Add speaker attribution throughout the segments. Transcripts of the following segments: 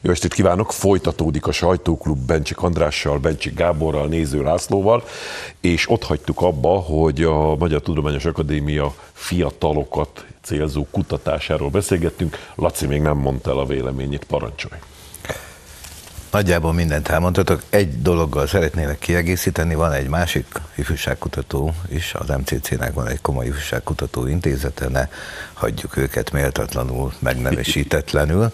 Speaker 1: Jó estét kívánok! Folytatódik a sajtóklub Bencsik Andrással, Bencsik Gáborral, Néző Lászlóval, és ott hagytuk abba, hogy a Magyar Tudományos Akadémia fiatalokat célzó kutatásáról beszélgettünk. Laci még nem mondta el a véleményét, parancsolj!
Speaker 2: Nagyjából mindent elmondhatok. Egy dologgal szeretnélek kiegészíteni, van egy másik ifjúságkutató is, az MCC-nek van egy komoly ifjúságkutató intézete, ne hagyjuk őket méltatlanul, megnevesítetlenül.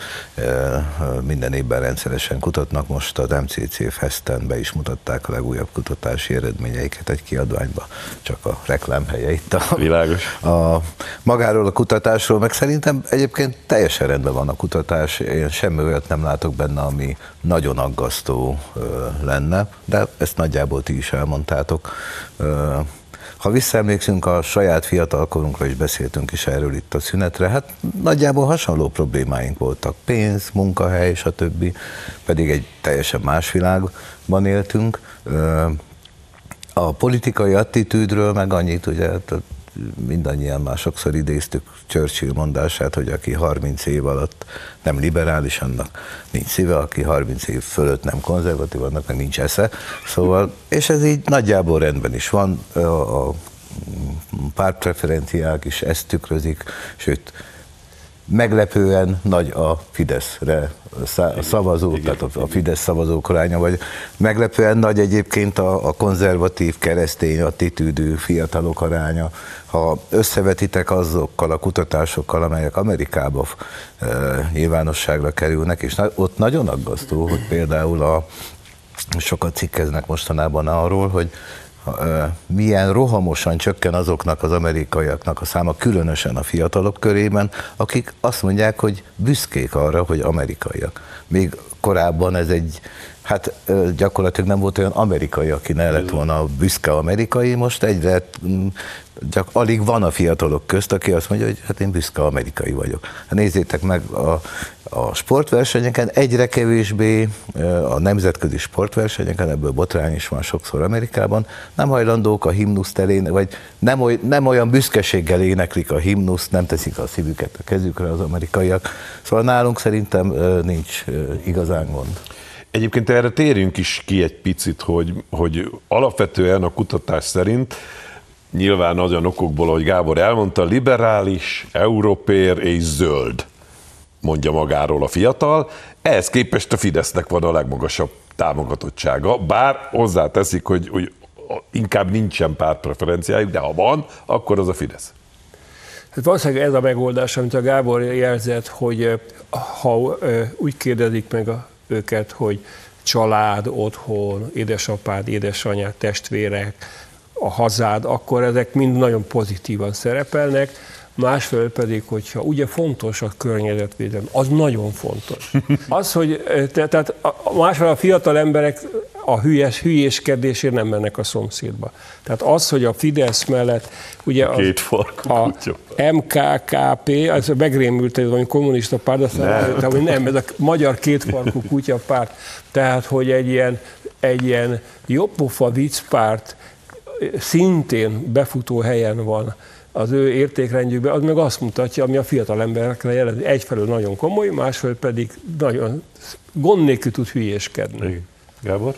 Speaker 2: Minden évben rendszeresen kutatnak, most az MCC Festen be is mutatták a legújabb kutatási eredményeiket egy kiadványba, csak a reklámhelye itt a,
Speaker 1: Világos.
Speaker 2: a magáról a kutatásról, meg szerintem egyébként teljesen rendben van a kutatás, én semmi olyat nem látok benne, ami nagyon aggasztó lenne, de ezt nagyjából ti is elmondtátok. Ha visszaemlékszünk a saját fiatalkorunkra, is beszéltünk is erről itt a szünetre, hát nagyjából hasonló problémáink voltak. Pénz, munkahely, stb. Pedig egy teljesen más világban éltünk. A politikai attitűdről meg annyit, ugye mindannyian már sokszor idéztük Churchill mondását, hogy aki 30 év alatt nem liberális, annak nincs szíve, aki 30 év fölött nem konzervatív, annak nincs esze. Szóval, és ez így nagyjából rendben is van, a pártpreferenciák is ezt tükrözik, sőt, meglepően nagy a Fideszre szavazó, igen, tehát a Fidesz szavazók aránya, vagy meglepően nagy egyébként a, a konzervatív, keresztény attitűdű fiatalok aránya. Ha összevetitek azokkal a kutatásokkal, amelyek Amerikába e, nyilvánosságra kerülnek, és na, ott nagyon aggasztó, hogy például a sokat cikkeznek mostanában arról, hogy milyen rohamosan csökken azoknak az amerikaiaknak a száma, különösen a fiatalok körében, akik azt mondják, hogy büszkék arra, hogy amerikaiak. Még korábban ez egy, hát gyakorlatilag nem volt olyan amerikai, aki ne lett volna büszke amerikai, most egyre csak alig van a fiatalok közt, aki azt mondja, hogy hát én büszke amerikai vagyok. Hát nézzétek meg a, a sportversenyeken, egyre kevésbé a nemzetközi sportversenyeken, ebből botrány is van sokszor Amerikában, nem hajlandók a himnuszt elén, vagy nem, oly, nem olyan büszkeséggel éneklik a himnuszt, nem teszik a szívüket a kezükre az amerikaiak. Szóval nálunk szerintem nincs igazán gond.
Speaker 1: Egyébként erre térjünk is ki egy picit, hogy, hogy alapvetően a kutatás szerint nyilván nagyon okokból, hogy Gábor elmondta, liberális, európér és zöld, mondja magáról a fiatal. Ehhez képest a Fidesznek van a legmagasabb támogatottsága, bár hozzáteszik, hogy, hogy inkább nincsen pártpreferenciájuk, de ha van, akkor az a Fidesz.
Speaker 3: Hát valószínűleg ez a megoldás, amit a Gábor jelzett, hogy ha úgy kérdezik meg a, őket, hogy család, otthon, édesapád, édesanyád, testvérek, a hazád, akkor ezek mind nagyon pozitívan szerepelnek, másfelől pedig, hogyha ugye fontos a környezetvédelem, az nagyon fontos. Az, hogy te, tehát másfelől a fiatal emberek a hülyes, hülyéskedésért nem mennek a szomszédba. Tehát az, hogy a Fidesz mellett ugye az,
Speaker 1: Két
Speaker 3: a MKKP, az megrémült, hogy valami kommunista párt, aztán nem. hogy nem, ez a magyar kétfarkú kutya párt. Tehát, hogy egy ilyen, egy ilyen jobbpofa viccpárt szintén befutó helyen van az ő értékrendjükben, az meg azt mutatja, ami a fiatal emberekre jelent. Egyfelől nagyon komoly, másfelől pedig nagyon gond nélkül tud hülyéskedni.
Speaker 1: Igen. Gábor?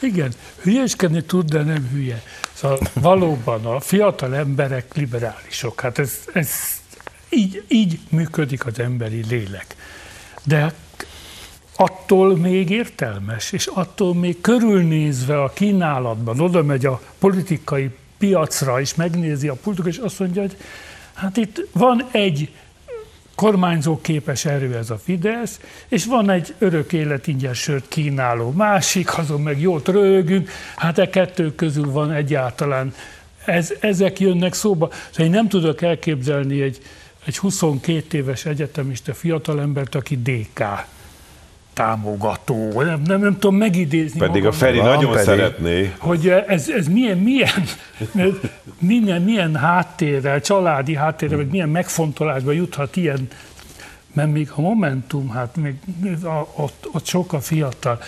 Speaker 4: Igen, hülyéskedni tud, de nem hülye. Szóval valóban a fiatal emberek liberálisok. Hát ez, ez így, így működik az emberi lélek. De attól még értelmes, és attól még körülnézve a kínálatban, oda megy a politikai piacra, és megnézi a pultok, és azt mondja, hogy hát itt van egy kormányzó képes erő ez a Fidesz, és van egy örök élet sört kínáló másik, azon meg jót rögünk, hát e kettő közül van egyáltalán, ez, ezek jönnek szóba. Szóval én nem tudok elképzelni egy, egy 22 éves egyetemista fiatalembert, aki DK támogató, nem, nem, nem tudom megidézni.
Speaker 1: Pedig magam, a Feri nagyon pedig. szeretné.
Speaker 4: Hogy ez, ez milyen, milyen, milyen, milyen háttérrel, családi háttérrel, vagy milyen megfontolásba juthat ilyen, mert még a Momentum, hát még ott, ott sokkal fiatal.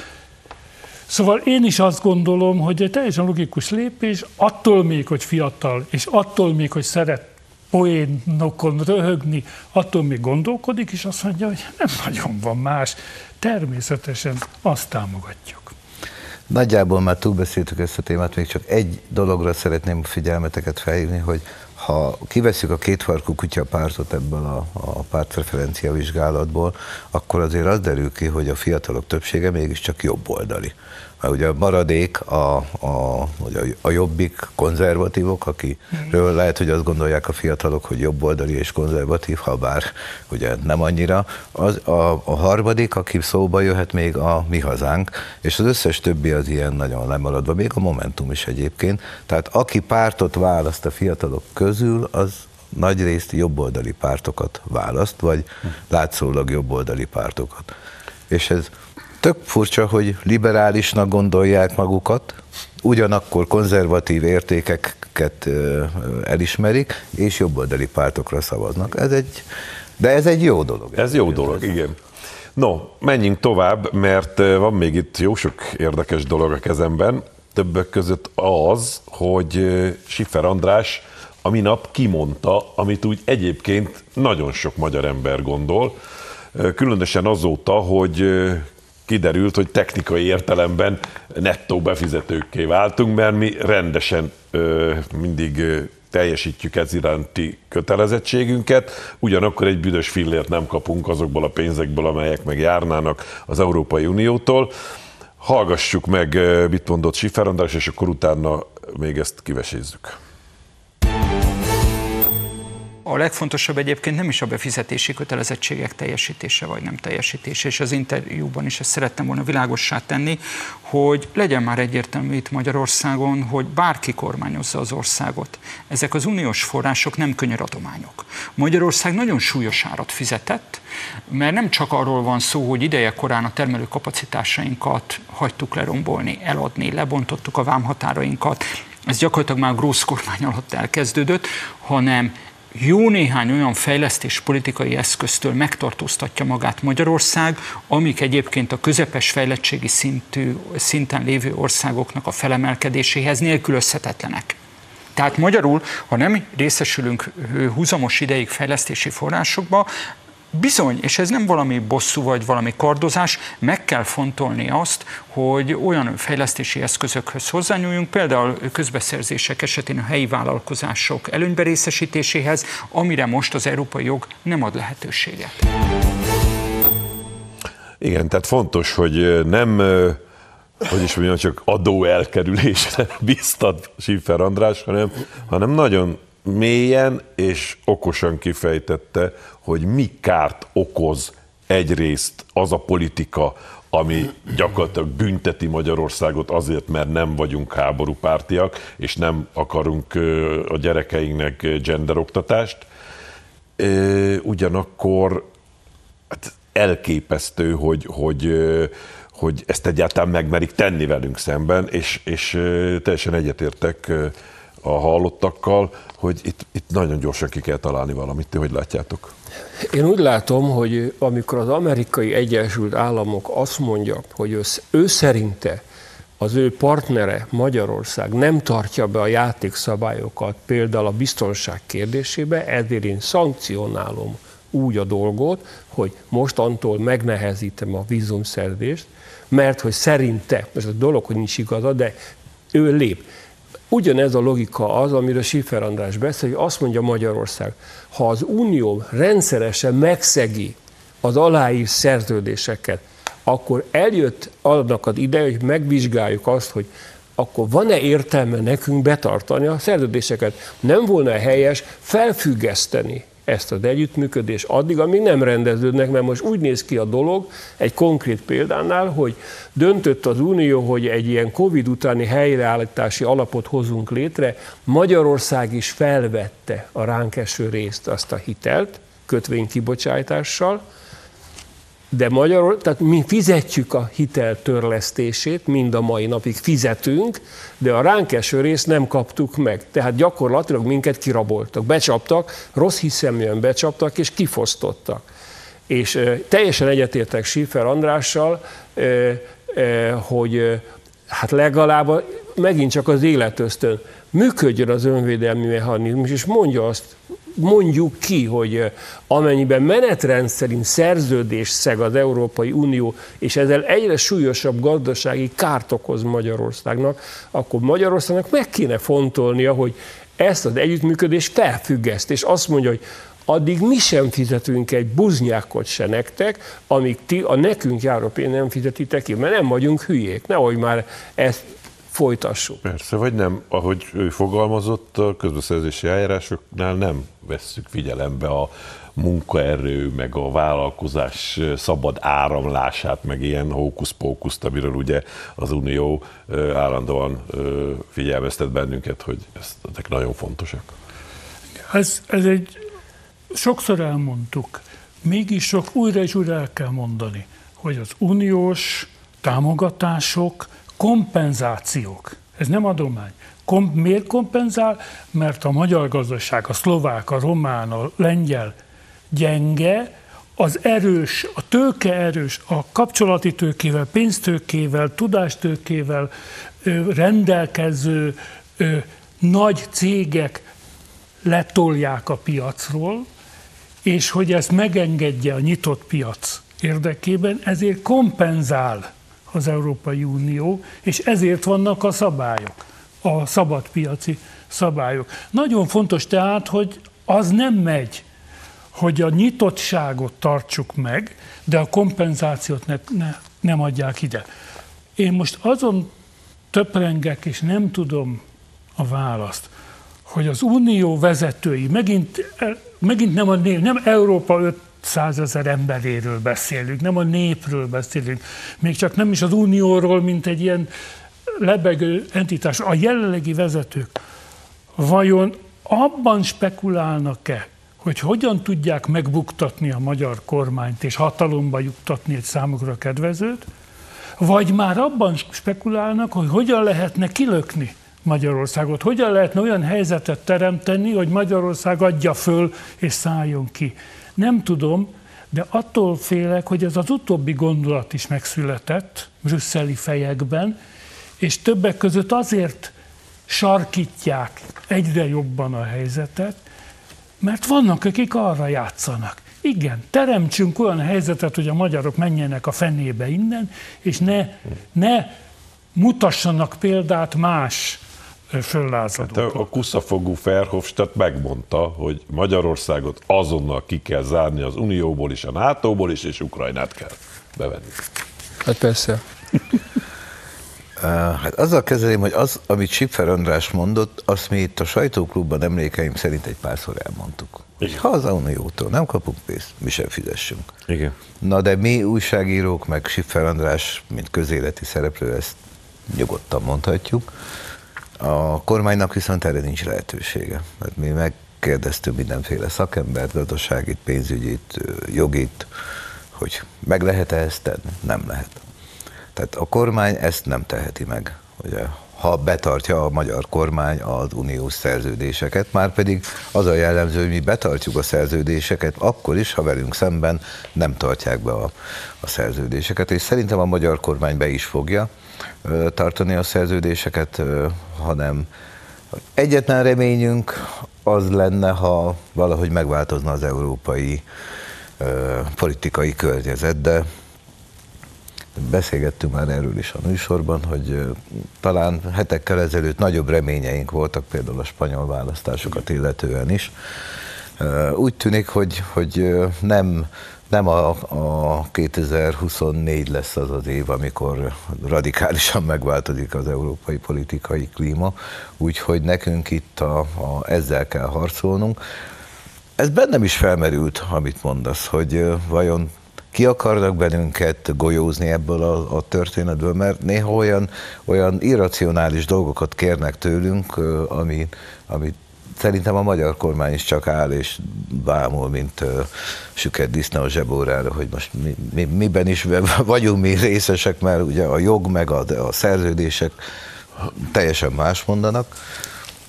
Speaker 4: Szóval én is azt gondolom, hogy egy teljesen logikus lépés, attól még, hogy fiatal, és attól még, hogy szeret poénokon röhögni, attól még gondolkodik, és azt mondja, hogy nem nagyon van más. Természetesen azt támogatjuk.
Speaker 2: Nagyjából már túlbeszéltük ezt a témát, még csak egy dologra szeretném a figyelmeteket felhívni, hogy ha kiveszük a kétfarkú kutya pártot ebből a, a pártreferencia vizsgálatból, akkor azért az derül ki, hogy a fiatalok többsége mégiscsak jobboldali mert ugye a maradék, a, a, a jobbik konzervatívok, akiről lehet, hogy azt gondolják a fiatalok, hogy jobboldali és konzervatív, ha bár ugye nem annyira, az, a, a harmadik, aki szóba jöhet még a mi hazánk, és az összes többi az ilyen nagyon lemaradva, még a Momentum is egyébként. Tehát aki pártot választ a fiatalok közül, az nagy részt jobboldali pártokat választ, vagy látszólag jobboldali pártokat. És ez Tök furcsa, hogy liberálisnak gondolják magukat, ugyanakkor konzervatív értékeket elismerik, és jobboldali pártokra szavaznak. Ez egy, de ez egy jó dolog.
Speaker 1: Ez jó dolog, igen. No, menjünk tovább, mert van még itt jó sok érdekes dolog a kezemben. Többek között az, hogy Siffer András a minap kimondta, amit úgy egyébként nagyon sok magyar ember gondol, különösen azóta, hogy kiderült, hogy technikai értelemben nettó befizetőkké váltunk, mert mi rendesen ö, mindig ö, teljesítjük ez iránti kötelezettségünket, ugyanakkor egy büdös fillért nem kapunk azokból a pénzekből, amelyek meg járnának az Európai Uniótól. Hallgassuk meg, mit mondott Sifer András, és akkor utána még ezt kivesézzük.
Speaker 5: A legfontosabb egyébként nem is a befizetési kötelezettségek teljesítése vagy nem teljesítése, és az interjúban is ezt szerettem volna világossá tenni, hogy legyen már egyértelmű itt Magyarországon, hogy bárki kormányozza az országot. Ezek az uniós források nem könyöradományok. Magyarország nagyon súlyos árat fizetett, mert nem csak arról van szó, hogy ideje korán a termelő kapacitásainkat hagytuk lerombolni, eladni, lebontottuk a vámhatárainkat, ez gyakorlatilag már Grósz kormány alatt elkezdődött, hanem jó néhány olyan fejlesztés politikai eszköztől megtartóztatja magát Magyarország, amik egyébként a közepes fejlettségi szintű, szinten lévő országoknak a felemelkedéséhez nélkülözhetetlenek. Tehát magyarul, ha nem részesülünk húzamos ideig fejlesztési forrásokba, Bizony, és ez nem valami bosszú vagy valami kardozás, meg kell fontolni azt, hogy olyan fejlesztési eszközökhöz hozzányúljunk, például közbeszerzések esetén a helyi vállalkozások előnybe részesítéséhez, amire most az európai jog nem ad lehetőséget.
Speaker 1: Igen, tehát fontos, hogy nem hogy is mondjam, csak adó elkerülésre biztat Schiffer András, hanem, hanem nagyon mélyen és okosan kifejtette, hogy mi kárt okoz egyrészt az a politika, ami gyakorlatilag bünteti Magyarországot azért, mert nem vagyunk háborúpártiak, és nem akarunk a gyerekeinknek genderoktatást. Ugyanakkor hát elképesztő, hogy, hogy, hogy ezt egyáltalán megmerik tenni velünk szemben, és, és teljesen egyetértek a hallottakkal, hogy itt, itt nagyon gyorsan ki kell találni valamit. Ti hogy látjátok?
Speaker 3: Én úgy látom, hogy amikor az amerikai Egyesült Államok azt mondja, hogy ő, szerinte az ő partnere Magyarország nem tartja be a játékszabályokat, például a biztonság kérdésébe, ezért én szankcionálom úgy a dolgot, hogy mostantól megnehezítem a vízumszerzést, mert hogy szerinte, ez a dolog, hogy nincs igaza, de ő lép. Ugyanez a logika az, amiről Schiffer András beszél, hogy azt mondja Magyarország, ha az Unió rendszeresen megszegi az aláír szerződéseket, akkor eljött annak az ide, hogy megvizsgáljuk azt, hogy akkor van-e értelme nekünk betartani a szerződéseket? Nem volna helyes felfüggeszteni ezt az együttműködést addig, amíg nem rendeződnek, mert most úgy néz ki a dolog, egy konkrét példánál, hogy döntött az Unió, hogy egy ilyen Covid utáni helyreállítási alapot hozunk létre, Magyarország is felvette a ránk eső részt, azt a hitelt, kötvénykibocsátással, de Magyarul, tehát mi fizetjük a hitel törlesztését, mind a mai napig fizetünk, de a ránk eső részt nem kaptuk meg. Tehát gyakorlatilag minket kiraboltak, becsaptak, rossz hiszeműen becsaptak és kifosztottak. És e, teljesen egyetértek Schiffer Andrással, e, e, hogy hát legalább megint csak az életöztön működjön az önvédelmi mechanizmus, és mondja azt mondjuk ki, hogy amennyiben menetrend szerint szerződés szeg az Európai Unió, és ezzel egyre súlyosabb gazdasági kárt okoz Magyarországnak, akkor Magyarországnak meg kéne fontolnia, hogy ezt az együttműködést felfüggeszt, és azt mondja, hogy addig mi sem fizetünk egy buznyákot se nektek, amíg ti a nekünk járó pénzt nem fizetitek ki, mert nem vagyunk hülyék, nehogy már ezt folytassuk.
Speaker 1: Persze, vagy nem, ahogy ő fogalmazott, a közbeszerzési eljárásoknál nem vesszük figyelembe a munkaerő, meg a vállalkozás szabad áramlását, meg ilyen hókusz-pókuszt, amiről ugye az Unió állandóan figyelmeztet bennünket, hogy ezek nagyon fontosak.
Speaker 4: Ez, ez egy, sokszor elmondtuk, mégis sok újra és újra el kell mondani, hogy az uniós támogatások kompenzációk. Ez nem adomány. Kom, miért kompenzál? Mert a magyar gazdaság, a szlovák, a román, a lengyel gyenge, az erős, a tőke erős, a kapcsolati tőkével, pénztőkével, tudástőkével rendelkező nagy cégek letolják a piacról, és hogy ezt megengedje a nyitott piac érdekében, ezért kompenzál az Európai Unió, és ezért vannak a szabályok, a szabadpiaci szabályok. Nagyon fontos tehát, hogy az nem megy, hogy a nyitottságot tartsuk meg, de a kompenzációt ne, ne, nem adják ide. Én most azon töprengek, és nem tudom a választ, hogy az unió vezetői, megint, megint nem, a, nem Európa 5 százezer emberéről beszélünk, nem a népről beszélünk, még csak nem is az unióról, mint egy ilyen lebegő entitás. A jelenlegi vezetők vajon abban spekulálnak-e, hogy hogyan tudják megbuktatni a magyar kormányt és hatalomba juttatni egy számukra kedvezőt, vagy már abban spekulálnak, hogy hogyan lehetne kilökni Magyarországot, hogyan lehetne olyan helyzetet teremteni, hogy Magyarország adja föl és szálljon ki. Nem tudom, de attól félek, hogy ez az utóbbi gondolat is megszületett brüsszeli fejekben, és többek között azért sarkítják egyre jobban a helyzetet, mert vannak, akik arra játszanak. Igen, teremtsünk olyan helyzetet, hogy a magyarok menjenek a fenébe innen, és ne, ne mutassanak példát más föllázadók. Hát
Speaker 1: a kuszafogú Ferhofstadt megmondta, hogy Magyarországot azonnal ki kell zárni az Unióból is, a NATO-ból is, és Ukrajnát kell bevenni.
Speaker 3: Hát persze.
Speaker 2: Hát azzal kezelém, hogy az, amit Sipfer András mondott, azt mi itt a sajtóklubban emlékeim szerint egy párszor elmondtuk. Igen. Ha az Uniótól nem kapunk pénzt, mi sem fizessünk.
Speaker 1: Igen.
Speaker 2: Na de mi újságírók, meg Sipfer András, mint közéleti szereplő, ezt nyugodtan mondhatjuk. A kormánynak viszont erre nincs lehetősége. Mert mi megkérdeztünk mindenféle szakembert, gazdaságit, pénzügyit, jogit, hogy meg lehet-e ezt tenni? Nem lehet. Tehát a kormány ezt nem teheti meg. Ugye, ha betartja a magyar kormány az uniós szerződéseket, már pedig az a jellemző, hogy mi betartjuk a szerződéseket, akkor is, ha velünk szemben nem tartják be a, a szerződéseket, és szerintem a magyar kormány be is fogja tartani a szerződéseket, hanem egyetlen reményünk az lenne, ha valahogy megváltozna az európai politikai környezet, de beszélgettünk már erről is a műsorban, hogy talán hetekkel ezelőtt nagyobb reményeink voltak például a spanyol választásokat illetően is. Úgy tűnik, hogy, hogy nem nem a, a 2024 lesz az az év, amikor radikálisan megváltozik az európai politikai klíma, úgyhogy nekünk itt a, a, ezzel kell harcolnunk. Ez bennem is felmerült, amit mondasz, hogy vajon ki akarnak bennünket golyózni ebből a, a történetből, mert néha olyan, olyan irracionális dolgokat kérnek tőlünk, ami, amit szerintem a magyar kormány is csak áll és bámul, mint uh, süket disznó a zsebórára, hogy most mi, mi, miben is vagyunk mi részesek, mert ugye a jog meg a, a szerződések teljesen más mondanak.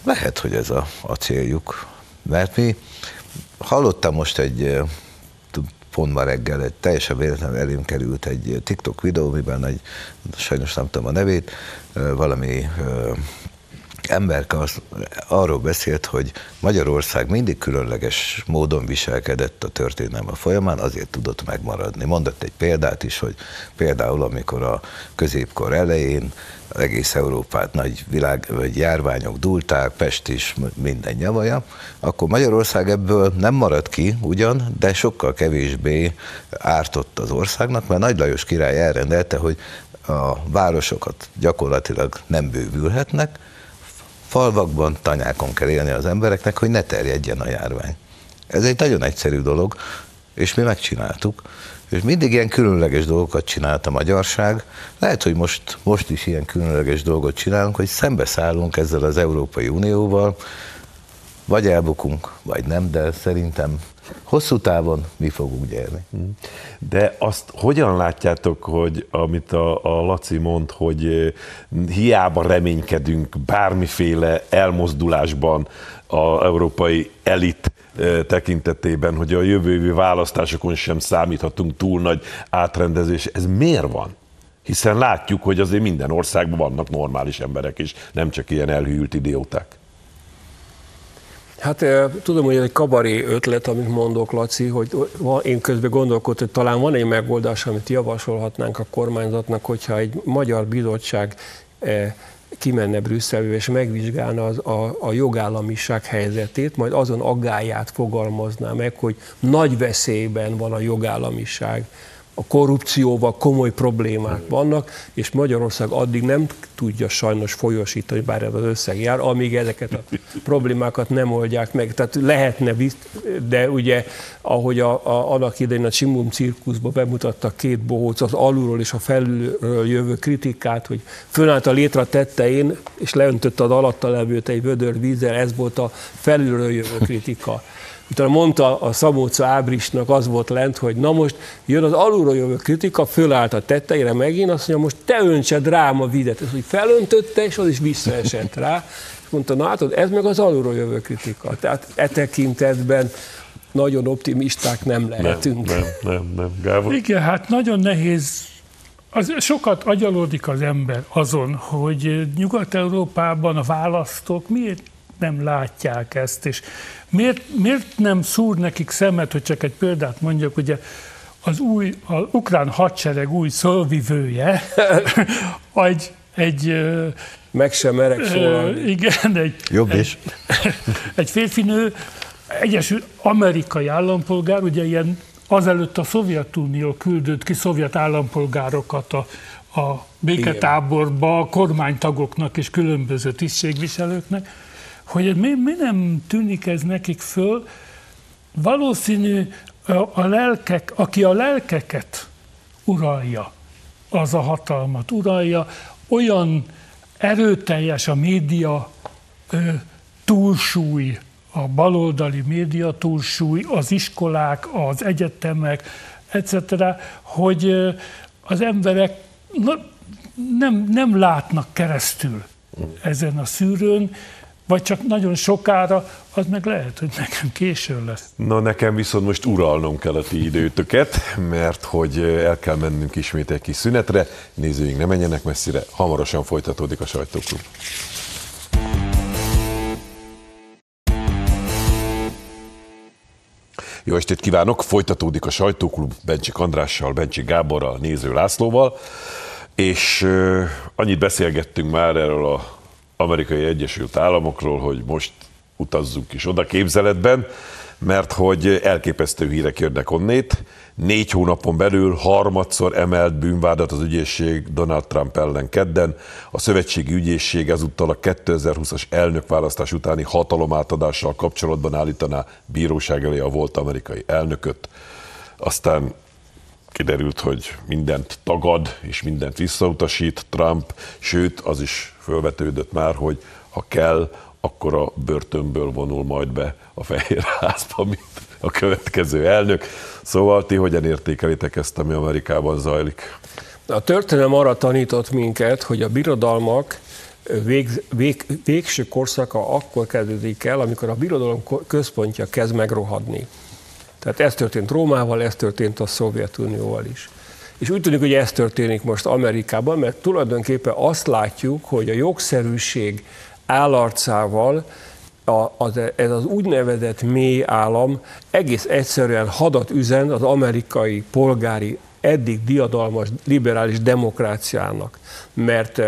Speaker 2: Lehet, hogy ez a, a céljuk. Mert mi, hallottam most egy pont ma reggel egy teljesen véletlenül elém került egy TikTok videó, miben egy, sajnos nem tudom a nevét, valami emberke az, arról beszélt, hogy Magyarország mindig különleges módon viselkedett a történelme folyamán, azért tudott megmaradni. Mondott egy példát is, hogy például amikor a középkor elején egész Európát nagy világ, vagy járványok dúlták, Pest is minden nyavaja, akkor Magyarország ebből nem maradt ki ugyan, de sokkal kevésbé ártott az országnak, mert Nagy Lajos király elrendelte, hogy a városokat gyakorlatilag nem bővülhetnek, falvakban, tanyákon kell élni az embereknek, hogy ne terjedjen a járvány. Ez egy nagyon egyszerű dolog, és mi megcsináltuk. És mindig ilyen különleges dolgokat csinált a magyarság. Lehet, hogy most, most is ilyen különleges dolgot csinálunk, hogy szembeszállunk ezzel az Európai Unióval, vagy elbukunk, vagy nem, de szerintem hosszú távon mi fogunk gyerni.
Speaker 1: De azt hogyan látjátok, hogy amit a, a Laci mond, hogy hiába reménykedünk bármiféle elmozdulásban a európai elit tekintetében, hogy a jövő választásokon sem számíthatunk túl nagy átrendezés. Ez miért van? Hiszen látjuk, hogy azért minden országban vannak normális emberek is, nem csak ilyen elhűlt idióták.
Speaker 3: Hát tudom, hogy ez egy kabaré ötlet, amit mondok, Laci, hogy én közben gondolkodtam, hogy talán van egy megoldás, amit javasolhatnánk a kormányzatnak, hogyha egy magyar bizottság kimenne Brüsszelbe és megvizsgálna az, a, a jogállamiság helyzetét, majd azon aggáját fogalmazná meg, hogy nagy veszélyben van a jogállamiság a korrupcióval komoly problémák vannak, és Magyarország addig nem tudja sajnos folyosítani, bár ez az összeg jár, amíg ezeket a problémákat nem oldják meg. Tehát lehetne, de ugye, ahogy a, a, annak idején a Csimbum cirkuszba bemutatta két bohóc, az alulról és a felülről jövő kritikát, hogy fönállt a létre tettein, és leöntötte az alatta levőt egy vödör vízzel, ez volt a felülről jövő kritika utána mondta a Szabóca Ábrisnak, az volt lent, hogy na most jön az alulról jövő kritika, fölállt a tetteire megint, azt mondja, most te öntsed rám a videt. Ez, hogy felöntötte, és az is visszaesett rá. És mondta, na hát ez meg az alulról jövő kritika. Tehát e tekintetben nagyon optimisták nem lehetünk.
Speaker 1: Nem, nem, nem, nem. Gábor?
Speaker 4: Igen, hát nagyon nehéz az, sokat agyalódik az ember azon, hogy Nyugat-Európában a választók miért nem látják ezt, és miért, miért nem szúr nekik szemet, hogy csak egy példát mondjak, ugye az új, az ukrán hadsereg új szolvivője, egy, egy
Speaker 3: meg sem merek szólalni.
Speaker 4: Igen, egy,
Speaker 2: Jobb is.
Speaker 4: Egy, egy férfi nő, Egyesült Amerikai állampolgár, ugye ilyen azelőtt a Szovjetunió küldött ki szovjet állampolgárokat a, a béketáborba, a kormánytagoknak és különböző tisztségviselőknek, hogy mi, mi nem tűnik ez nekik föl, valószínű a lelkek, aki a lelkeket uralja, az a hatalmat uralja, olyan erőteljes a média ö, túlsúly, a baloldali média túlsúly, az iskolák, az egyetemek, etc., hogy az emberek nem, nem látnak keresztül ezen a szűrőn, vagy csak nagyon sokára, az meg lehet, hogy nekem későn lesz.
Speaker 1: Na nekem viszont most uralnom kell a ti időtöket, mert hogy el kell mennünk ismét egy kis szünetre, nézőink ne menjenek messzire, hamarosan folytatódik a sajtóklub. Jó estét kívánok! Folytatódik a sajtóklub Bencsik Andrással, Bencsik Gáborral, Néző Lászlóval, és annyit beszélgettünk már erről a amerikai Egyesült Államokról, hogy most utazzunk is oda képzeletben, mert hogy elképesztő hírek jönnek onnét. Négy hónapon belül harmadszor emelt bűnvádat az ügyészség Donald Trump ellen kedden. A szövetségi ügyészség ezúttal a 2020-as elnökválasztás utáni hatalomátadással kapcsolatban állítaná bíróság elé a volt amerikai elnököt. Aztán kiderült, hogy mindent tagad és mindent visszautasít Trump, sőt az is felvetődött már, hogy ha kell, akkor a börtönből vonul majd be a Fehérházba, mint a következő elnök. Szóval ti hogyan értékelitek ezt, ami Amerikában zajlik?
Speaker 3: A történelem arra tanított minket, hogy a birodalmak vég, vég, végső korszaka akkor kezdődik el, amikor a birodalom központja kezd megrohadni. Tehát ez történt Rómával, ez történt a Szovjetunióval is. És úgy tűnik, hogy ez történik most Amerikában, mert tulajdonképpen azt látjuk, hogy a jogszerűség állarcával a, az, ez az úgynevezett mély állam egész egyszerűen hadat üzen az amerikai polgári eddig diadalmas liberális demokráciának, mert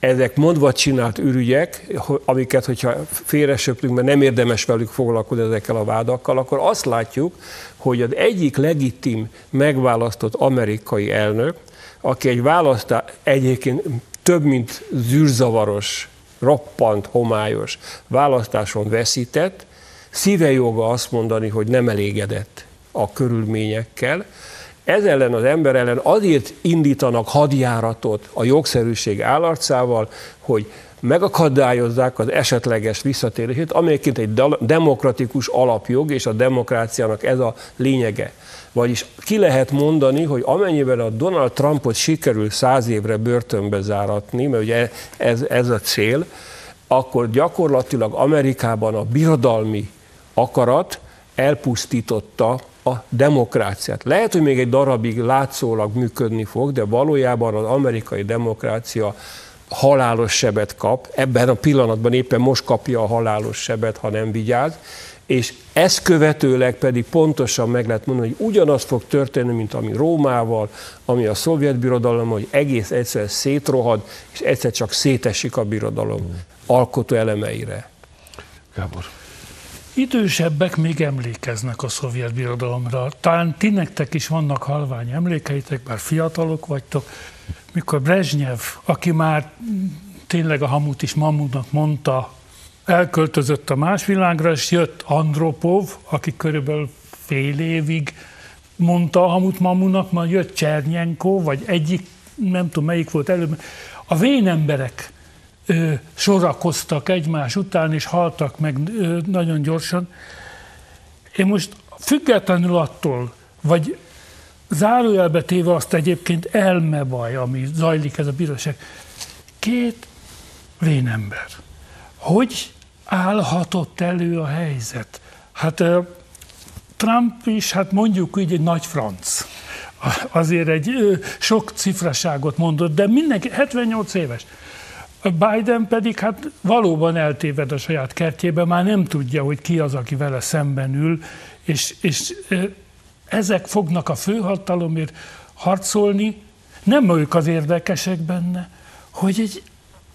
Speaker 3: ezek mondva csinált ürügyek, amiket, hogyha félresöptünk, mert nem érdemes velük foglalkozni ezekkel a vádakkal, akkor azt látjuk, hogy az egyik legitim megválasztott amerikai elnök, aki egy választás egyébként több mint zűrzavaros, roppant, homályos választáson veszített, szíve joga azt mondani, hogy nem elégedett a körülményekkel, ez ellen az ember ellen azért indítanak hadjáratot a jogszerűség állarcával, hogy megakadályozzák az esetleges visszatérését, amelyeként egy demokratikus alapjog, és a demokráciának ez a lényege. Vagyis ki lehet mondani, hogy amennyiben a Donald Trumpot sikerül száz évre börtönbe záratni, mert ugye ez, ez a cél, akkor gyakorlatilag Amerikában a birodalmi akarat elpusztította a demokráciát. Lehet, hogy még egy darabig látszólag működni fog, de valójában az amerikai demokrácia halálos sebet kap, ebben a pillanatban éppen most kapja a halálos sebet, ha nem vigyáz, és ezt követőleg pedig pontosan meg lehet mondani, hogy ugyanaz fog történni, mint ami Rómával, ami a szovjet birodalom, hogy egész egyszer szétrohad, és egyszer csak szétesik a birodalom alkotó elemeire.
Speaker 1: Gábor.
Speaker 4: Idősebbek még emlékeznek a szovjet birodalomra. Talán ti nektek is vannak halvány emlékeitek, bár fiatalok vagytok, mikor Brezsnyev, aki már tényleg a hamut is mamutnak mondta, elköltözött a más világra, és jött Andropov, aki körülbelül fél évig mondta a hamut mamunak, majd jött Csernyenko, vagy egyik, nem tudom melyik volt előbb. A vén emberek ö, sorakoztak egymás után, és haltak meg ö, nagyon gyorsan. Én most függetlenül attól, vagy zárójelbe téve azt egyébként elmebaj, ami zajlik ez a bíróság, két vénember. Hogy állhatott elő a helyzet? Hát Trump is, hát mondjuk úgy egy nagy franc. Azért egy sok cifraságot mondott, de mindenki 78 éves. Biden pedig hát valóban eltéved a saját kertjében, már nem tudja, hogy ki az, aki vele szemben ül, és, és ezek fognak a főhatalomért harcolni, nem ők az érdekesek benne, hogy egy,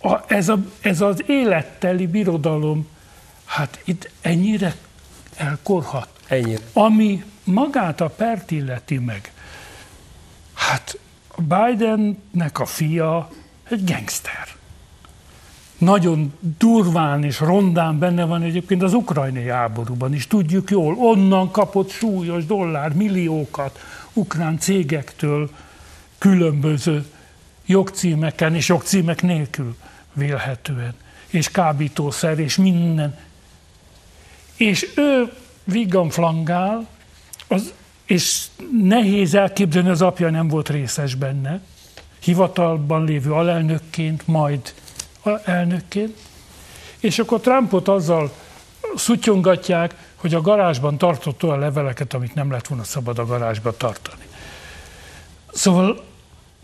Speaker 4: a, ez, a, ez az életteli birodalom, hát itt ennyire elkorhat.
Speaker 3: Ennyire.
Speaker 4: Ami magát a pert illeti meg, hát Bidennek a fia egy gangster nagyon durván és rondán benne van egyébként az ukrajnai háborúban is. Tudjuk jól, onnan kapott súlyos dollár milliókat ukrán cégektől különböző jogcímeken és jogcímek nélkül vélhetően. És kábítószer, és minden. És ő viggan flangál, az, és nehéz elképzelni, az apja nem volt részes benne, hivatalban lévő alelnökként, majd elnökként, és akkor Trumpot azzal szutyongatják, hogy a garázsban tartott olyan leveleket, amit nem lett volna szabad a garázsban tartani. Szóval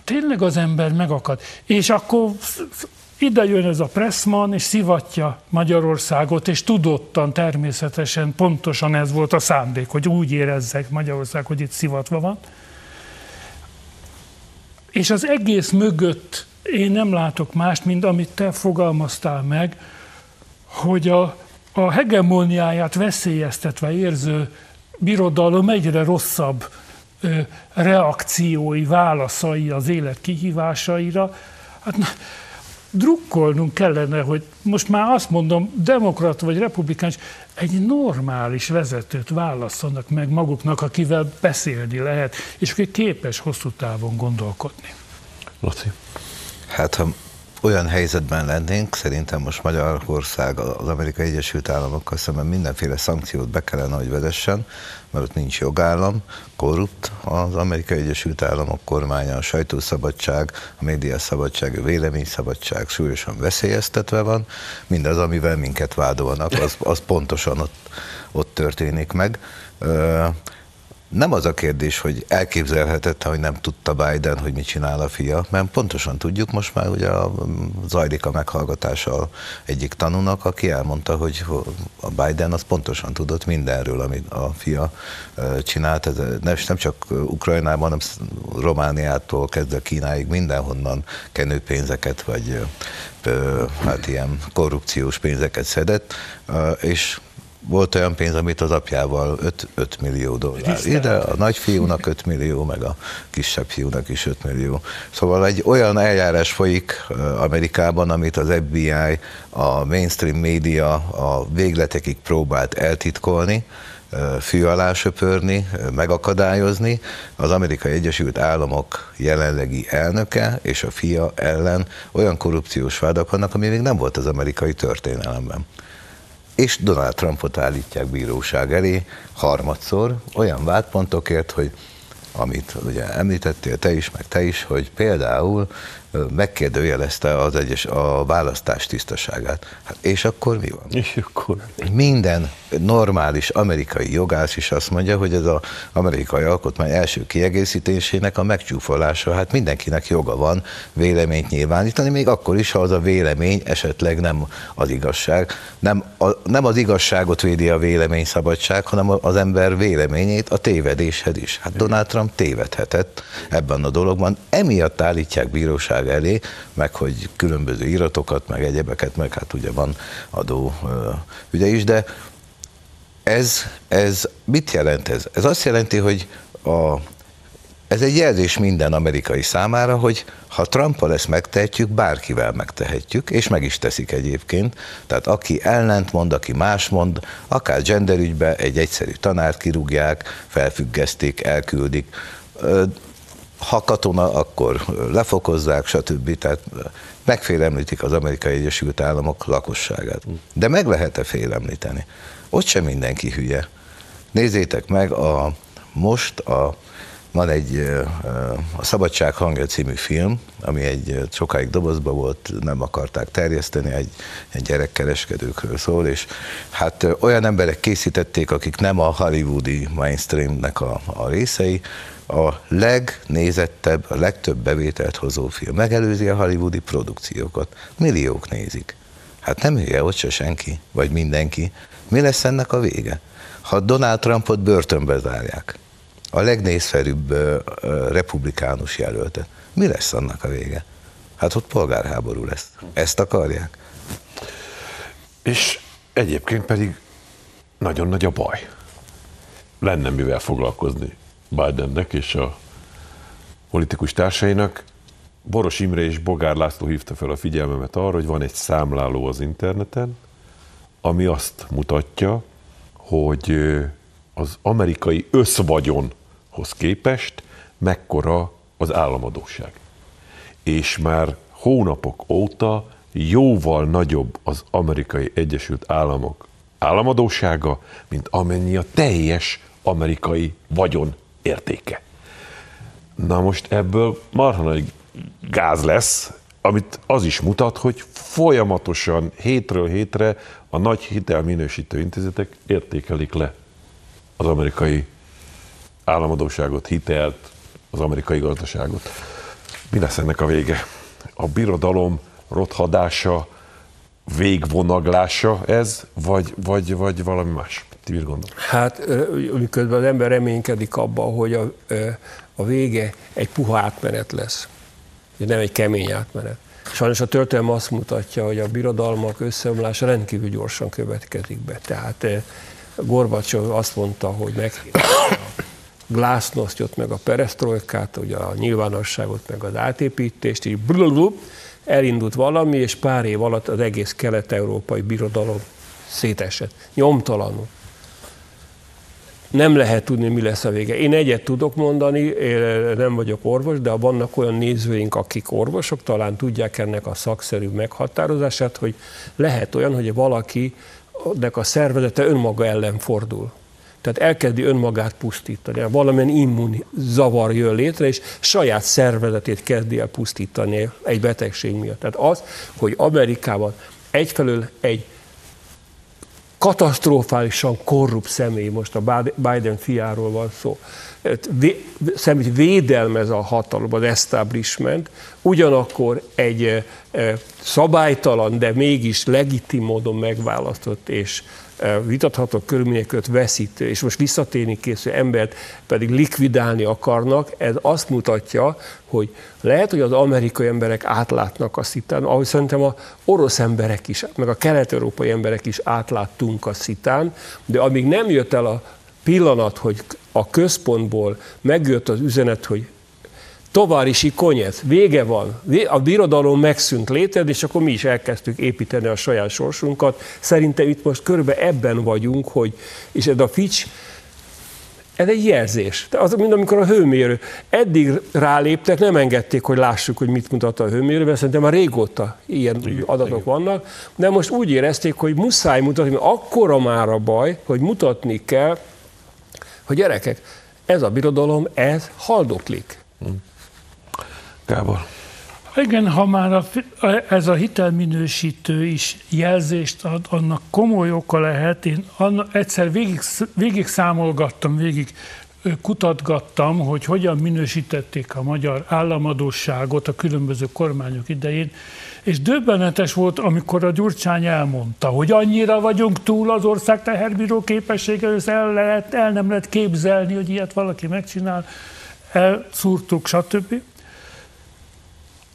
Speaker 4: tényleg az ember megakad. És akkor ide jön ez a Pressman, és szivatja Magyarországot, és tudottan természetesen pontosan ez volt a szándék, hogy úgy érezzek Magyarország, hogy itt szivatva van. És az egész mögött én nem látok mást, mint amit te fogalmaztál meg, hogy a, a hegemóniáját veszélyeztetve érző birodalom egyre rosszabb ö, reakciói, válaszai az élet kihívásaira. Hát, na, drukkolnunk kellene, hogy most már azt mondom, demokrat vagy republikánus, egy normális vezetőt válasszanak meg maguknak, akivel beszélni lehet, és aki képes hosszú távon gondolkodni.
Speaker 1: Laci.
Speaker 2: Hát ha olyan helyzetben lennénk, szerintem most Magyarország az Amerikai Egyesült Államokkal szemben mindenféle szankciót be kellene, hogy vezessen, mert ott nincs jogállam, korrupt az Amerikai Egyesült Államok kormánya, a sajtószabadság, a médiaszabadság, a véleményszabadság súlyosan veszélyeztetve van, mindaz, amivel minket vádolnak, az, az pontosan ott, ott történik meg. Nem az a kérdés, hogy elképzelhetette, hogy nem tudta Biden, hogy mit csinál a fia, mert pontosan tudjuk, most már ugye a, zajlik a meghallgatása egyik tanúnak, aki elmondta, hogy a Biden az pontosan tudott mindenről, amit a fia csinált. Ez nem csak Ukrajnában, hanem Romániától kezdve Kínáig mindenhonnan kenőpénzeket, vagy hát ilyen korrupciós pénzeket szedett, és volt olyan pénz, amit az apjával 5, 5 millió dollár. Ide a nagyfiúnak 5 millió, meg a kisebb fiúnak is 5 millió. Szóval egy olyan eljárás folyik Amerikában, amit az FBI, a mainstream média a végletekig próbált eltitkolni, fű alá söpörni, megakadályozni. Az Amerikai Egyesült Államok jelenlegi elnöke és a fia ellen olyan korrupciós vádak vannak, ami még nem volt az amerikai történelemben és Donald Trumpot állítják bíróság elé harmadszor olyan vádpontokért, hogy amit ugye említettél te is, meg te is, hogy például megkérdőjelezte az egyes a választás tisztaságát. Hát és akkor mi van?
Speaker 1: És akkor?
Speaker 2: Minden normális amerikai jogász is azt mondja, hogy ez az amerikai alkotmány első kiegészítésének a megcsúfolása. Hát mindenkinek joga van véleményt nyilvánítani, még akkor is, ha az a vélemény esetleg nem az igazság. Nem, a, nem az igazságot védi a vélemény szabadság, hanem az ember véleményét a tévedéshez is. Hát Donald Trump tévedhetett ebben a dologban. Emiatt állítják bíróság bíróság elé, meg hogy különböző iratokat, meg egyebeket, meg hát ugye van adó ügye is, de ez, ez mit jelent ez? Ez azt jelenti, hogy a, ez egy jelzés minden amerikai számára, hogy ha Trumpal ezt megtehetjük, bárkivel megtehetjük, és meg is teszik egyébként. Tehát aki ellent mond, aki más mond, akár genderügybe egy egyszerű tanárt kirúgják, felfüggesztik, elküldik ha katona, akkor lefokozzák, stb. Tehát megfélemlítik az Amerikai Egyesült Államok lakosságát. De meg lehet-e félemlíteni? Ott sem mindenki hülye. Nézzétek meg, a, most a, van egy a Szabadság hangja című film, ami egy sokáig dobozba volt, nem akarták terjeszteni, egy, egy gyerekkereskedőkről szól, és hát olyan emberek készítették, akik nem a hollywoodi mainstreamnek a, a részei, a legnézettebb, a legtöbb bevételt hozó film. Megelőzi a hollywoodi produkciókat. Milliók nézik. Hát nem hülye ott se senki, vagy mindenki. Mi lesz ennek a vége? Ha Donald Trumpot börtönbe zárják, a legnézferűbb republikánus jelöltet, mi lesz annak a vége? Hát ott polgárháború lesz. Ezt akarják?
Speaker 1: És egyébként pedig nagyon nagy a baj. Lenne mivel foglalkozni Bidennek és a politikus társainak. Boros Imre és Bogár László hívta fel a figyelmemet arra, hogy van egy számláló az interneten, ami azt mutatja, hogy az amerikai összvagyonhoz képest mekkora az államadóság. És már hónapok óta jóval nagyobb az amerikai Egyesült Államok államadósága, mint amennyi a teljes amerikai vagyon értéke. Na most ebből marha nagy gáz lesz, amit az is mutat, hogy folyamatosan hétről hétre a nagy hitelminősítő intézetek értékelik le az amerikai államadóságot, hitelt, az amerikai gazdaságot. Mi lesz ennek a vége? A birodalom rothadása, végvonaglása ez, vagy, vagy, vagy valami más? Ti mit gondol?
Speaker 3: Hát, miközben az ember reménykedik abban, hogy a, a vége egy puha átmenet lesz, nem egy kemény átmenet. Sajnos a történelem azt mutatja, hogy a birodalmak összeomlása rendkívül gyorsan következik be. Tehát Gorbacsov azt mondta, hogy meg a glásznosztjot, meg a perestroikát, ugye a nyilvánosságot, meg az átépítést, így blablabla, elindult valami, és pár év alatt az egész kelet-európai birodalom szétesett, nyomtalanul nem lehet tudni, mi lesz a vége. Én egyet tudok mondani, én nem vagyok orvos, de vannak olyan nézőink, akik orvosok, talán tudják ennek a szakszerű meghatározását, hogy lehet olyan, hogy valaki a szervezete önmaga ellen fordul. Tehát elkezdi önmagát pusztítani. Valamilyen immun zavar jön létre, és saját szervezetét kezdi el pusztítani egy betegség miatt. Tehát az, hogy Amerikában egyfelől egy katasztrofálisan korrupt személy, most a Biden fiáról van szó, szemét védelmez a hatalom, az establishment, ugyanakkor egy szabálytalan, de mégis legitim módon megválasztott és vitatható körülmények között veszítő, és most visszatérni készülő embert pedig likvidálni akarnak, ez azt mutatja, hogy lehet, hogy az amerikai emberek átlátnak a szitán, ahogy szerintem a orosz emberek is, meg a kelet-európai emberek is átláttunk a szitán, de amíg nem jött el a pillanat, hogy a központból megjött az üzenet, hogy Továrisi konyet, vége van, a birodalom megszűnt léted, és akkor mi is elkezdtük építeni a saját sorsunkat. Szerintem itt most körbe ebben vagyunk, hogy, és ez a Fitch, ez egy jelzés. De az, mint amikor a hőmérő. Eddig ráléptek, nem engedték, hogy lássuk, hogy mit mutat a hőmérő, mert szerintem már régóta ilyen igen, adatok igen. vannak, de most úgy érezték, hogy muszáj mutatni, mert akkora már a baj, hogy mutatni kell, hogy gyerekek, ez a birodalom, ez haldoklik. Hm.
Speaker 1: Gábor.
Speaker 4: Igen, ha már a, ez a hitelminősítő is jelzést ad, annak komoly oka lehet. Én anna, egyszer végig, végig számolgattam, végig kutatgattam, hogy hogyan minősítették a magyar államadóságot a különböző kormányok idején, és döbbenetes volt, amikor a Gyurcsány elmondta, hogy annyira vagyunk túl az ország teherbíró képessége, hogy el, lehet, el nem lehet képzelni, hogy ilyet valaki megcsinál, elszúrtuk, stb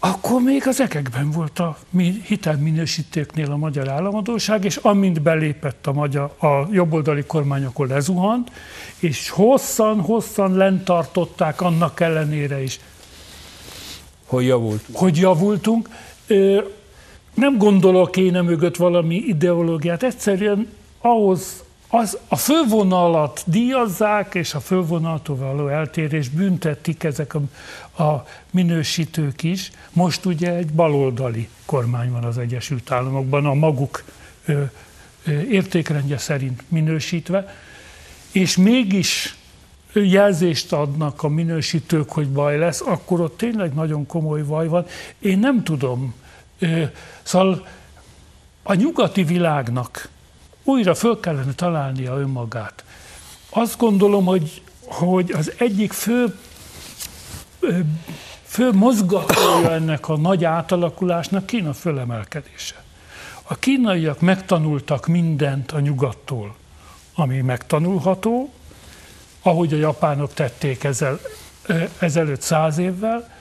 Speaker 4: akkor még az ekekben volt a hitelminősítőknél a magyar államadóság, és amint belépett a, magyar, a jobboldali kormány, akkor lezuhant, és hosszan-hosszan lent tartották annak ellenére is.
Speaker 3: Hogy javultunk.
Speaker 4: Hogy javultunk. Nem gondolok én mögött valami ideológiát, egyszerűen ahhoz az, a fővonalat díjazzák, és a fővonaltól való eltérés büntetik ezek a, a minősítők is. Most ugye egy baloldali kormány van az Egyesült Államokban, a maguk ö, ö, értékrendje szerint minősítve, és mégis jelzést adnak a minősítők, hogy baj lesz, akkor ott tényleg nagyon komoly baj van. Én nem tudom. Szóval a nyugati világnak újra föl kellene találnia önmagát. Azt gondolom, hogy, hogy az egyik fő, fő mozgatója ennek a nagy átalakulásnak Kína fölemelkedése. A kínaiak megtanultak mindent a nyugattól, ami megtanulható, ahogy a japánok tették ezzel, ezelőtt száz évvel,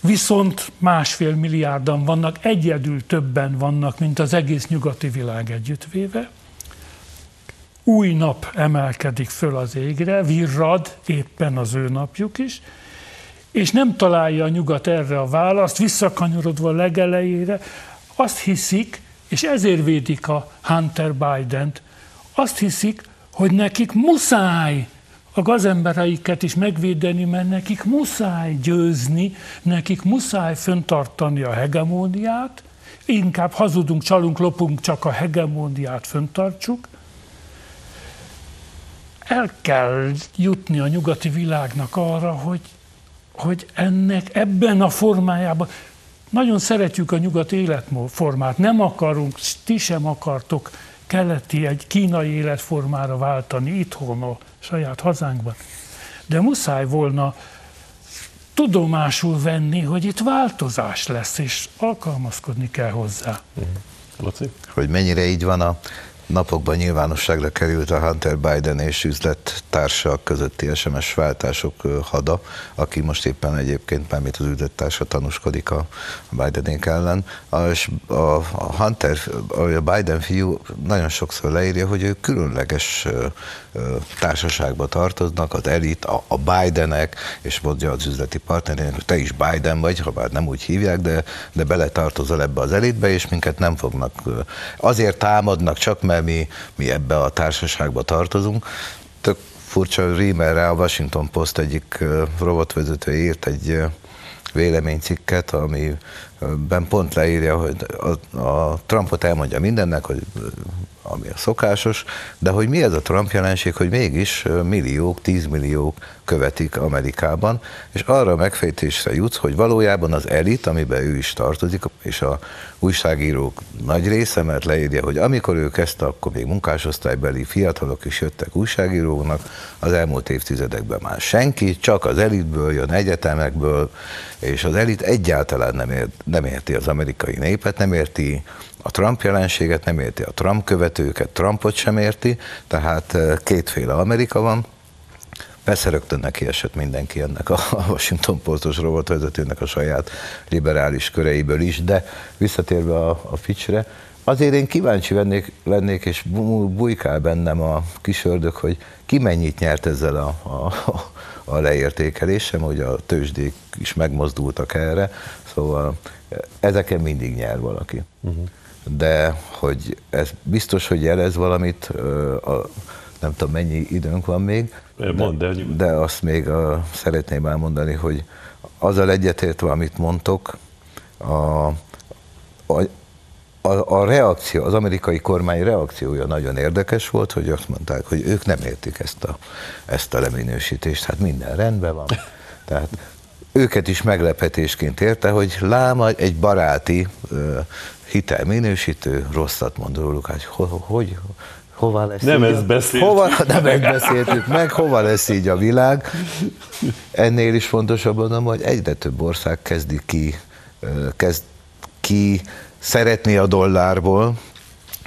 Speaker 4: viszont másfél milliárdan vannak, egyedül többen vannak, mint az egész nyugati világ együttvéve. Új nap emelkedik föl az égre, virrad éppen az ő napjuk is, és nem találja a nyugat erre a választ, visszakanyarodva a legelejére, azt hiszik, és ezért védik a Hunter Biden-t, azt hiszik, hogy nekik muszáj a gazembereiket is megvédeni, mert nekik muszáj győzni, nekik muszáj föntartani a hegemóniát, inkább hazudunk, csalunk, lopunk, csak a hegemóniát föntartsuk. El kell jutni a nyugati világnak arra, hogy, hogy ennek ebben a formájában, nagyon szeretjük a nyugati életformát, nem akarunk, ti sem akartok keleti, egy kínai életformára váltani itthon a saját hazánkban. De muszáj volna tudomásul venni, hogy itt változás lesz, és alkalmazkodni kell hozzá.
Speaker 2: Uh-huh. Hogy mennyire így van a napokban nyilvánosságra került a Hunter Biden és üzlettársak közötti SMS váltások hada, aki most éppen egyébként, mármint az üzlettársa tanúskodik a Bidenék ellen. És a Hunter, a Biden fiú nagyon sokszor leírja, hogy ő különleges társaságba tartoznak, az elit, a, Bidenek, és mondja az üzleti partnerének, hogy te is Biden vagy, ha bár nem úgy hívják, de, de beletartozol ebbe az elitbe, és minket nem fognak, azért támadnak csak, mert mi, mi ebbe a társaságba tartozunk. Tök furcsa Riemerre a Washington Post egyik robotvezető írt egy véleménycikket, ami ben pont leírja, hogy a, a Trumpot elmondja mindennek, hogy ami a szokásos, de hogy mi ez a Trump jelenség, hogy mégis milliók, tízmilliók követik Amerikában, és arra a megfejtésre jutsz, hogy valójában az elit, amiben ő is tartozik, és a újságírók nagy része, mert leírja, hogy amikor ő kezdte, akkor még munkásosztálybeli fiatalok is jöttek újságíróknak, az elmúlt évtizedekben már senki, csak az elitből jön egyetemekből, és az elit egyáltalán nem, ért, nem érti az amerikai népet, nem érti a Trump jelenséget, nem érti a Trump követőket, Trumpot sem érti, tehát kétféle Amerika van, Persze rögtön neki esett mindenki ennek a Washington Postos rovatvezetőnek a saját liberális köreiből is, de visszatérve a, a Fitchre, azért én kíváncsi lennék, lennék és bujkál bennem a kis ördög, hogy ki mennyit nyert ezzel a, a, a leértékelésem, hogy a tőzsdék is megmozdultak erre, szóval ezeken mindig nyer valaki. Uh-huh. De hogy ez biztos, hogy jelez valamit, a, nem tudom mennyi időnk van még,
Speaker 1: Mond, de,
Speaker 2: de azt még a, szeretném elmondani, hogy azzal egyetértve, amit mondtok, a, a, a, a reakció, az amerikai kormány reakciója nagyon érdekes volt, hogy azt mondták, hogy ők nem értik ezt a, ezt a leminősítést, hát minden rendben van. Tehát őket is meglepetésként érte, hogy láma egy baráti hitelminősítő rosszat mond róluk, hogy hogy, hogy hova lesz
Speaker 1: Nem
Speaker 2: így
Speaker 1: ezt beszéltük.
Speaker 2: Hova, nem ezt beszéltük meg, hova lesz így a világ. Ennél is fontosabb mondom, hogy egyre több ország kezdi ki, kezd ki szeretni a dollárból,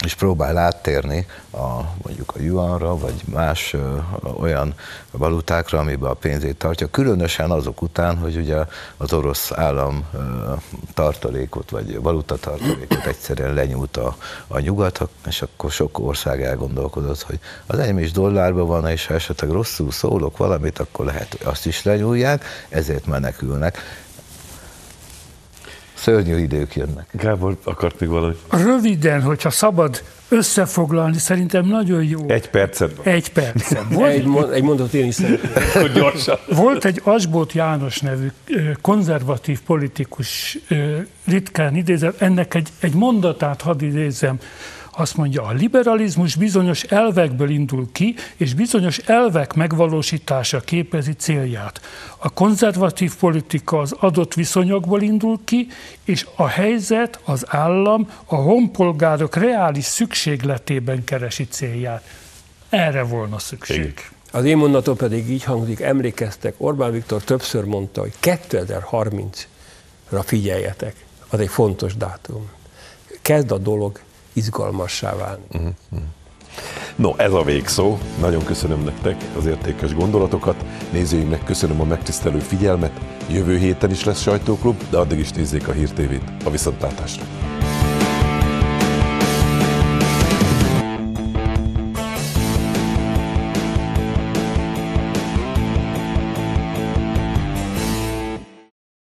Speaker 2: és próbál áttérni a, mondjuk a yuanra, vagy más ö, olyan valutákra, amiben a pénzét tartja, különösen azok után, hogy ugye az orosz állam ö, tartalékot, vagy valutatartalékot egyszerűen lenyúlt a, a nyugat, és akkor sok ország elgondolkodott, hogy az enyém is dollárban van, és ha esetleg rosszul szólok valamit, akkor lehet, hogy azt is lenyúlják, ezért menekülnek szörnyű idők jönnek.
Speaker 1: Gábor akart még valami.
Speaker 4: Röviden, hogyha szabad összefoglalni, szerintem nagyon jó.
Speaker 1: Egy percet.
Speaker 4: Egy perc.
Speaker 3: Egy, mond, egy mondatot én is.
Speaker 1: Gyorsan.
Speaker 4: Volt egy Asbót János nevű konzervatív politikus, ritkán idézem, ennek egy, egy mondatát hadd idézem. Azt mondja, a liberalizmus bizonyos elvekből indul ki, és bizonyos elvek megvalósítása képezi célját. A konzervatív politika az adott viszonyokból indul ki, és a helyzet, az állam a honpolgárok reális szükségletében keresi célját. Erre volna szükség.
Speaker 1: Igen.
Speaker 3: Az én mondatom pedig így hangzik, emlékeztek, Orbán Viktor többször mondta, hogy 2030-ra figyeljetek. Az egy fontos dátum. Kezd a dolog izgalmassá válni. Uh-huh.
Speaker 1: No, ez a végszó. Nagyon köszönöm nektek az értékes gondolatokat. Nézőimnek köszönöm a megtisztelő figyelmet. Jövő héten is lesz sajtóklub, de addig is nézzék a Hír TV-t. A viszontlátásra!